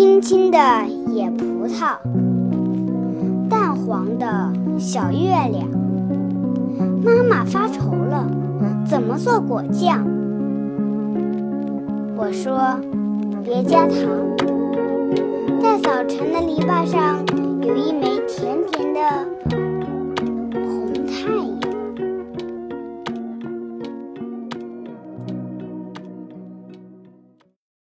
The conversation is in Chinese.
青青的野葡萄淡黄的小月亮。妈妈发愁了怎么做果酱？我说别加糖。在早晨的篱笆上有一枚甜甜的